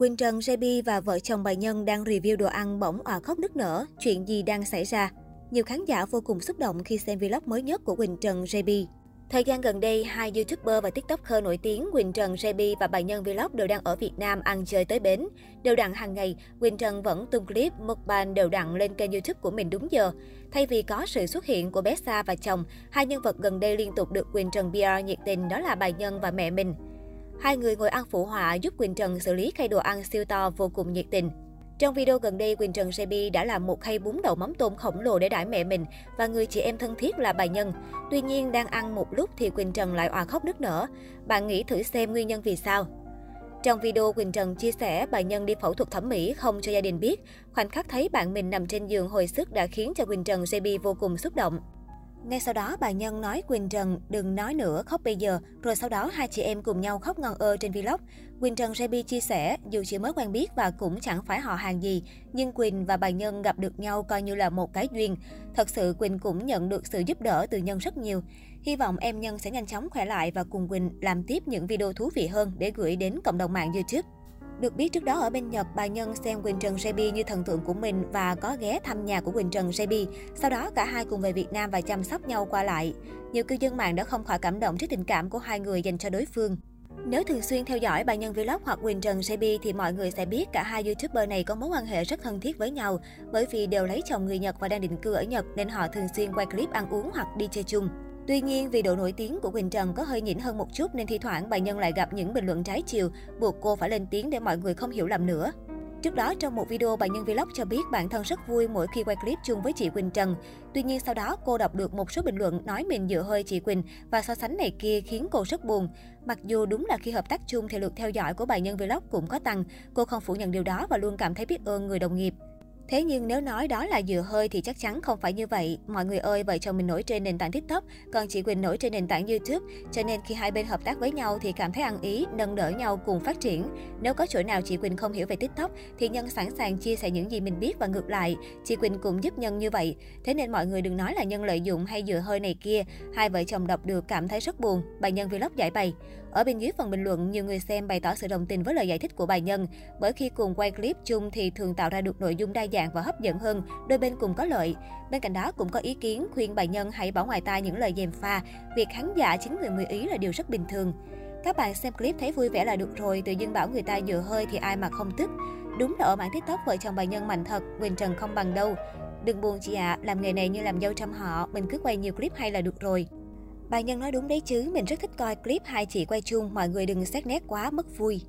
Quỳnh Trần, JB và vợ chồng bà Nhân đang review đồ ăn bỗng òa khóc nức nở. Chuyện gì đang xảy ra? Nhiều khán giả vô cùng xúc động khi xem vlog mới nhất của Quỳnh Trần, JB. Thời gian gần đây, hai YouTuber và TikToker nổi tiếng Quỳnh Trần, JB và bà Nhân Vlog đều đang ở Việt Nam ăn chơi tới bến. Đều đặn hàng ngày, Quỳnh Trần vẫn tung clip mukbang đều đặn lên kênh YouTube của mình đúng giờ. Thay vì có sự xuất hiện của bé Sa và chồng, hai nhân vật gần đây liên tục được Quỳnh Trần PR nhiệt tình đó là bà Nhân và mẹ mình. Hai người ngồi ăn phụ họa giúp Quỳnh Trần xử lý khay đồ ăn siêu to vô cùng nhiệt tình. Trong video gần đây, Quỳnh Trần JB đã làm một khay bún đậu mắm tôm khổng lồ để đãi mẹ mình và người chị em thân thiết là bà Nhân. Tuy nhiên, đang ăn một lúc thì Quỳnh Trần lại òa khóc nức nở. Bạn nghĩ thử xem nguyên nhân vì sao? Trong video, Quỳnh Trần chia sẻ bà Nhân đi phẫu thuật thẩm mỹ không cho gia đình biết. Khoảnh khắc thấy bạn mình nằm trên giường hồi sức đã khiến cho Quỳnh Trần JB vô cùng xúc động. Ngay sau đó, bà Nhân nói Quỳnh Trần đừng nói nữa, khóc bây giờ. Rồi sau đó hai chị em cùng nhau khóc ngon ơ trên vlog. Quỳnh Trần Rebi chia sẻ, dù chỉ mới quen biết và cũng chẳng phải họ hàng gì, nhưng Quỳnh và bà Nhân gặp được nhau coi như là một cái duyên. Thật sự Quỳnh cũng nhận được sự giúp đỡ từ Nhân rất nhiều. Hy vọng em Nhân sẽ nhanh chóng khỏe lại và cùng Quỳnh làm tiếp những video thú vị hơn để gửi đến cộng đồng mạng YouTube. Được biết trước đó ở bên Nhật, bà Nhân xem Quỳnh Trần JB như thần tượng của mình và có ghé thăm nhà của Quỳnh Trần JB. Sau đó cả hai cùng về Việt Nam và chăm sóc nhau qua lại. Nhiều cư dân mạng đã không khỏi cảm động trước tình cảm của hai người dành cho đối phương. Nếu thường xuyên theo dõi bà Nhân Vlog hoặc Quỳnh Trần JB thì mọi người sẽ biết cả hai YouTuber này có mối quan hệ rất thân thiết với nhau bởi vì đều lấy chồng người Nhật và đang định cư ở Nhật nên họ thường xuyên quay clip ăn uống hoặc đi chơi chung. Tuy nhiên, vì độ nổi tiếng của Quỳnh Trần có hơi nhỉnh hơn một chút nên thi thoảng bà Nhân lại gặp những bình luận trái chiều, buộc cô phải lên tiếng để mọi người không hiểu lầm nữa. Trước đó, trong một video, bà Nhân Vlog cho biết bản thân rất vui mỗi khi quay clip chung với chị Quỳnh Trần. Tuy nhiên, sau đó cô đọc được một số bình luận nói mình dựa hơi chị Quỳnh và so sánh này kia khiến cô rất buồn. Mặc dù đúng là khi hợp tác chung thì lượt theo dõi của bà Nhân Vlog cũng có tăng, cô không phủ nhận điều đó và luôn cảm thấy biết ơn người đồng nghiệp. Thế nhưng nếu nói đó là dừa hơi thì chắc chắn không phải như vậy. Mọi người ơi, vợ chồng mình nổi trên nền tảng TikTok, còn chị Quỳnh nổi trên nền tảng YouTube. Cho nên khi hai bên hợp tác với nhau thì cảm thấy ăn ý, nâng đỡ nhau cùng phát triển. Nếu có chỗ nào chị Quỳnh không hiểu về TikTok thì Nhân sẵn sàng chia sẻ những gì mình biết và ngược lại. Chị Quỳnh cũng giúp Nhân như vậy. Thế nên mọi người đừng nói là Nhân lợi dụng hay dừa hơi này kia. Hai vợ chồng đọc được cảm thấy rất buồn. Bà Nhân Vlog giải bày. Ở bên dưới phần bình luận, nhiều người xem bày tỏ sự đồng tình với lời giải thích của bà Nhân. Bởi khi cùng quay clip chung thì thường tạo ra được nội dung đa dạng và hấp dẫn hơn, đôi bên cùng có lợi. Bên cạnh đó cũng có ý kiến khuyên bà Nhân hãy bỏ ngoài tai những lời dèm pha, việc khán giả chính người người ý là điều rất bình thường. Các bạn xem clip thấy vui vẻ là được rồi, tự dưng bảo người ta dựa hơi thì ai mà không tức. Đúng là ở mạng TikTok vợ chồng bà Nhân mạnh thật, Quỳnh Trần không bằng đâu. Đừng buồn chị ạ, à, làm nghề này như làm dâu trăm họ, mình cứ quay nhiều clip hay là được rồi. Bà Nhân nói đúng đấy chứ, mình rất thích coi clip hai chị quay chung, mọi người đừng xét nét quá mất vui.